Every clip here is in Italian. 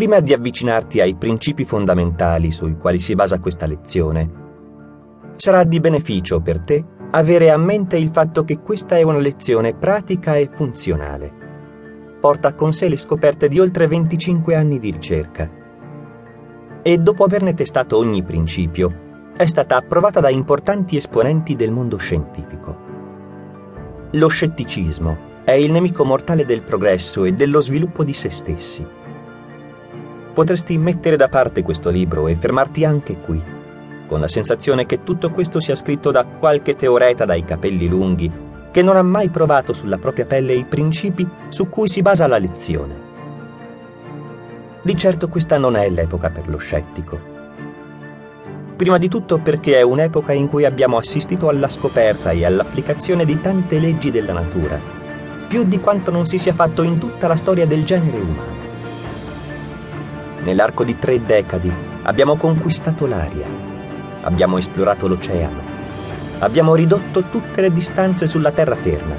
Prima di avvicinarti ai principi fondamentali sui quali si basa questa lezione, sarà di beneficio per te avere a mente il fatto che questa è una lezione pratica e funzionale. Porta con sé le scoperte di oltre 25 anni di ricerca e dopo averne testato ogni principio, è stata approvata da importanti esponenti del mondo scientifico. Lo scetticismo è il nemico mortale del progresso e dello sviluppo di se stessi. Potresti mettere da parte questo libro e fermarti anche qui, con la sensazione che tutto questo sia scritto da qualche teoreta dai capelli lunghi che non ha mai provato sulla propria pelle i principi su cui si basa la lezione. Di certo questa non è l'epoca per lo scettico. Prima di tutto perché è un'epoca in cui abbiamo assistito alla scoperta e all'applicazione di tante leggi della natura, più di quanto non si sia fatto in tutta la storia del genere umano. Nell'arco di tre decadi abbiamo conquistato l'aria, abbiamo esplorato l'oceano, abbiamo ridotto tutte le distanze sulla terraferma,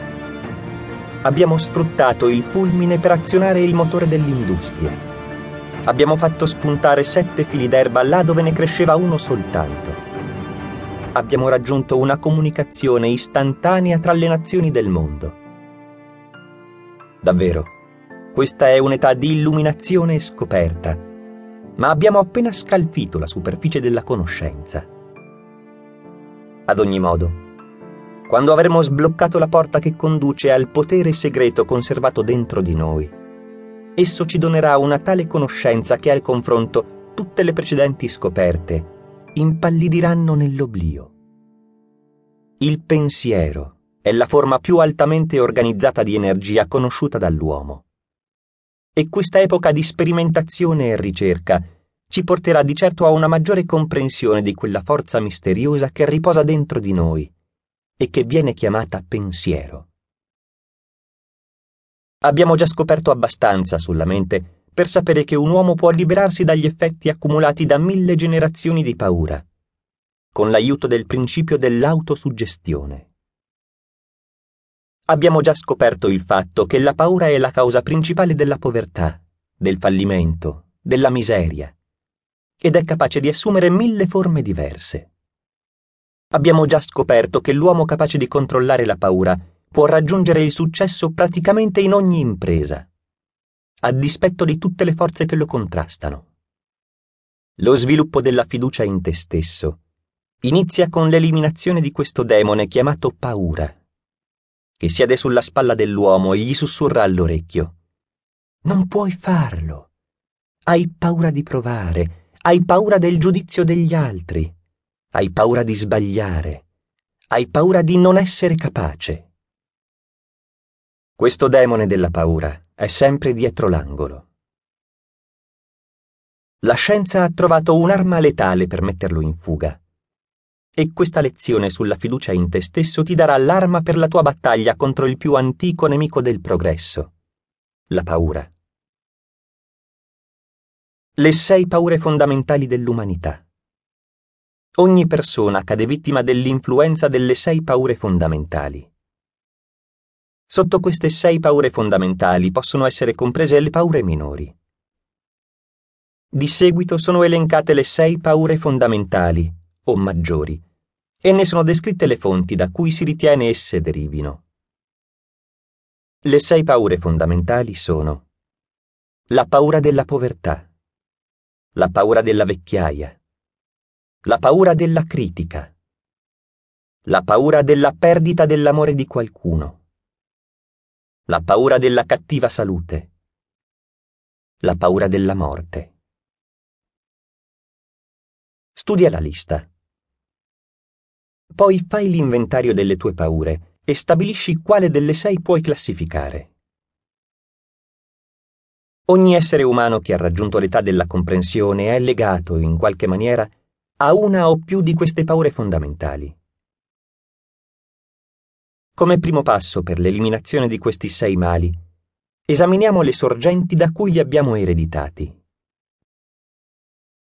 abbiamo sfruttato il fulmine per azionare il motore dell'industria abbiamo fatto spuntare sette fili d'erba là dove ne cresceva uno soltanto. Abbiamo raggiunto una comunicazione istantanea tra le nazioni del mondo. Davvero, questa è un'età di illuminazione e scoperta, ma abbiamo appena scalfito la superficie della conoscenza. Ad ogni modo, quando avremo sbloccato la porta che conduce al potere segreto conservato dentro di noi, esso ci donerà una tale conoscenza che al confronto tutte le precedenti scoperte impallidiranno nell'oblio. Il pensiero è la forma più altamente organizzata di energia conosciuta dall'uomo. E questa epoca di sperimentazione e ricerca ci porterà di certo a una maggiore comprensione di quella forza misteriosa che riposa dentro di noi e che viene chiamata pensiero. Abbiamo già scoperto abbastanza sulla mente per sapere che un uomo può liberarsi dagli effetti accumulati da mille generazioni di paura, con l'aiuto del principio dell'autosuggestione. Abbiamo già scoperto il fatto che la paura è la causa principale della povertà, del fallimento, della miseria, ed è capace di assumere mille forme diverse. Abbiamo già scoperto che l'uomo capace di controllare la paura può raggiungere il successo praticamente in ogni impresa, a dispetto di tutte le forze che lo contrastano. Lo sviluppo della fiducia in te stesso inizia con l'eliminazione di questo demone chiamato paura, che siede sulla spalla dell'uomo e gli sussurra all'orecchio. Non puoi farlo. Hai paura di provare, hai paura del giudizio degli altri, hai paura di sbagliare, hai paura di non essere capace. Questo demone della paura è sempre dietro l'angolo. La scienza ha trovato un'arma letale per metterlo in fuga. E questa lezione sulla fiducia in te stesso ti darà l'arma per la tua battaglia contro il più antico nemico del progresso, la paura. Le sei paure fondamentali dell'umanità. Ogni persona cade vittima dell'influenza delle sei paure fondamentali. Sotto queste sei paure fondamentali possono essere comprese le paure minori. Di seguito sono elencate le sei paure fondamentali, o maggiori, e ne sono descritte le fonti da cui si ritiene esse derivino. Le sei paure fondamentali sono la paura della povertà, la paura della vecchiaia, la paura della critica, la paura della perdita dell'amore di qualcuno, la paura della cattiva salute, la paura della morte. Studia la lista. Poi fai l'inventario delle tue paure e stabilisci quale delle sei puoi classificare. Ogni essere umano che ha raggiunto l'età della comprensione è legato, in qualche maniera, a una o più di queste paure fondamentali. Come primo passo per l'eliminazione di questi sei mali, esaminiamo le sorgenti da cui li abbiamo ereditati.